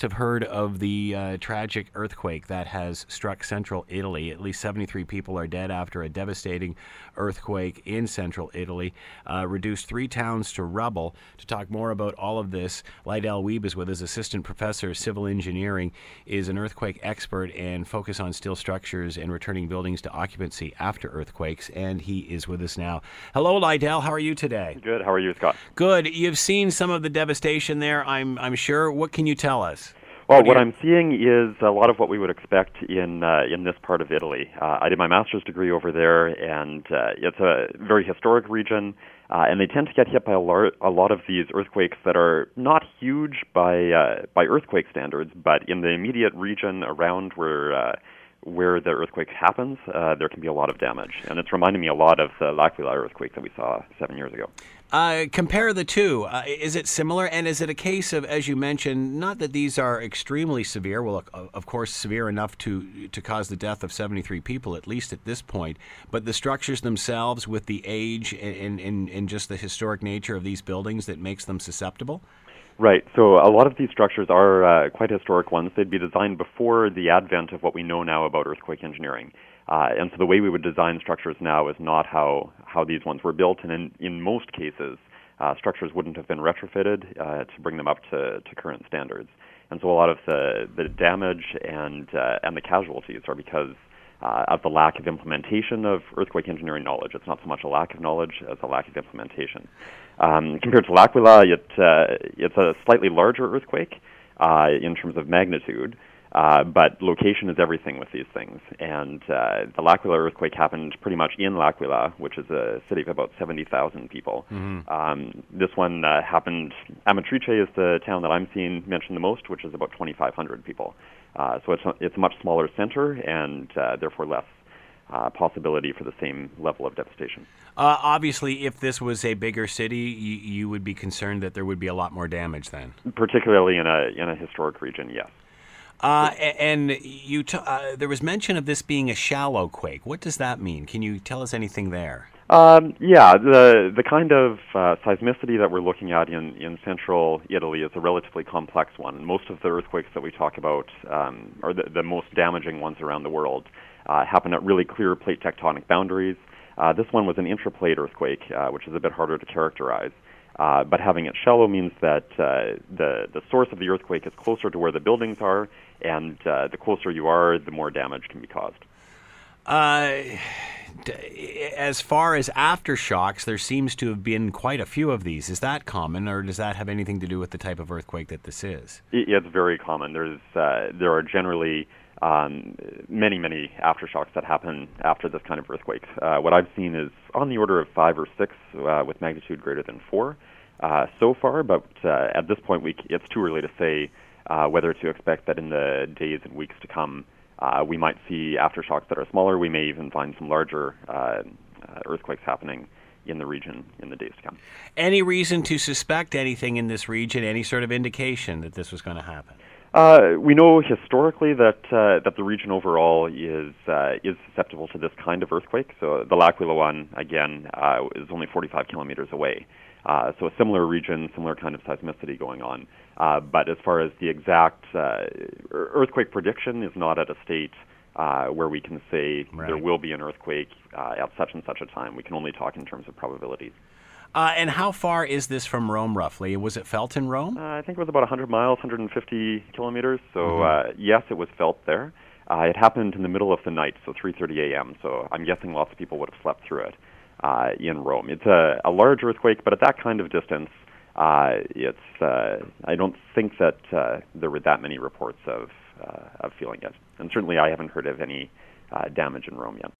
Must have heard of the uh, tragic earthquake that has struck central Italy. At least 73 people are dead after a devastating earthquake in central Italy, uh, reduced three towns to rubble. To talk more about all of this, Lydell Wiebe is with us, assistant professor of civil engineering, is an earthquake expert and focus on steel structures and returning buildings to occupancy after earthquakes. And he is with us now. Hello, Lydell. How are you today? Good. How are you, Scott? Good. You've seen some of the devastation there, I'm, I'm sure. What can you tell us? Well, what I'm seeing is a lot of what we would expect in uh, in this part of Italy. Uh, I did my master's degree over there, and uh, it's a very historic region, uh, and they tend to get hit by a, lar- a lot of these earthquakes that are not huge by uh, by earthquake standards, but in the immediate region around where uh, where the earthquake happens, uh, there can be a lot of damage. And it's reminding me a lot of the L'Aquila earthquake that we saw seven years ago. Uh, compare the two. Uh, is it similar? And is it a case of, as you mentioned, not that these are extremely severe, well, of course, severe enough to, to cause the death of 73 people, at least at this point, but the structures themselves with the age and, and, and just the historic nature of these buildings that makes them susceptible? Right. So a lot of these structures are uh, quite historic ones. They'd be designed before the advent of what we know now about earthquake engineering. Uh, and so the way we would design structures now is not how, how these ones were built. And in, in most cases, uh, structures wouldn't have been retrofitted uh, to bring them up to, to current standards. And so a lot of the, the damage and, uh, and the casualties are because uh, of the lack of implementation of earthquake engineering knowledge. It's not so much a lack of knowledge as a lack of implementation. Um, compared to L'Aquila, it, uh, it's a slightly larger earthquake in terms of magnitude, uh, but location is everything with these things. And uh, the L'Aquila earthquake happened pretty much in L'Aquila, which is a city of about 70,000 people. Mm-hmm. Um, this one uh, happened, Amatrice is the town that I'm seeing mentioned the most, which is about 2,500 people. Uh, so it's a, it's a much smaller center and uh, therefore less uh, possibility for the same level of devastation. Uh, obviously, if this was a bigger city, you, you, would be concerned that there would be a lot more damage then. Particularly in a in a historic region, yes. Uh, and you t- uh, there was mention of this being a shallow quake. What does that mean? Can you tell us anything there? Um, yeah, the the kind of uh, seismicity that we're looking at in, in central Italy is a relatively complex one. Most of the earthquakes that we talk about, um, or the, the most damaging ones around the world, uh, happen at really clear plate tectonic boundaries. Uh, this one was an intraplate earthquake, uh, which is a bit harder to characterize. Uh, but having it shallow means that uh, the the source of the earthquake is closer to where the buildings are, and uh, the closer you are, the more damage can be caused. Uh, as far as aftershocks, there seems to have been quite a few of these. Is that common, or does that have anything to do with the type of earthquake that this is? It's very common. There's uh, there are generally um, many, many aftershocks that happen after this kind of earthquake. Uh, what I've seen is on the order of five or six uh, with magnitude greater than four uh, so far, but uh, at this point, we, it's too early to say uh, whether to expect that in the days and weeks to come, uh, we might see aftershocks that are smaller. We may even find some larger earthquakes happening in the region in the days to come. Any reason to suspect anything in this region? Any sort of indication that this was going to happen? Uh, we know historically that uh, that the region overall is uh, is susceptible to this kind of earthquake. So the L'Aquila one again uh, is only 45 kilometers away. Uh, so a similar region, similar kind of seismicity going on. Uh, but as far as the exact earthquake prediction is not at a state where we can say right. there will be an earthquake at such and such a time. We can only talk in terms of probabilities. Uh, and how far is this from Rome, roughly? Was it felt in Rome? Uh, I think it was about 100 miles, 150 kilometers. So mm-hmm. uh, yes, it was felt there. Uh, it happened in the middle of the night, so 3:30 a.m. So I'm guessing lots of people would have slept through it uh, in Rome. It's a, a large earthquake, but at that kind of distance, uh, it's. uh, I don't think that uh, there were that many reports of uh, of feeling it, and certainly I haven't heard of any uh, damage in Rome yet.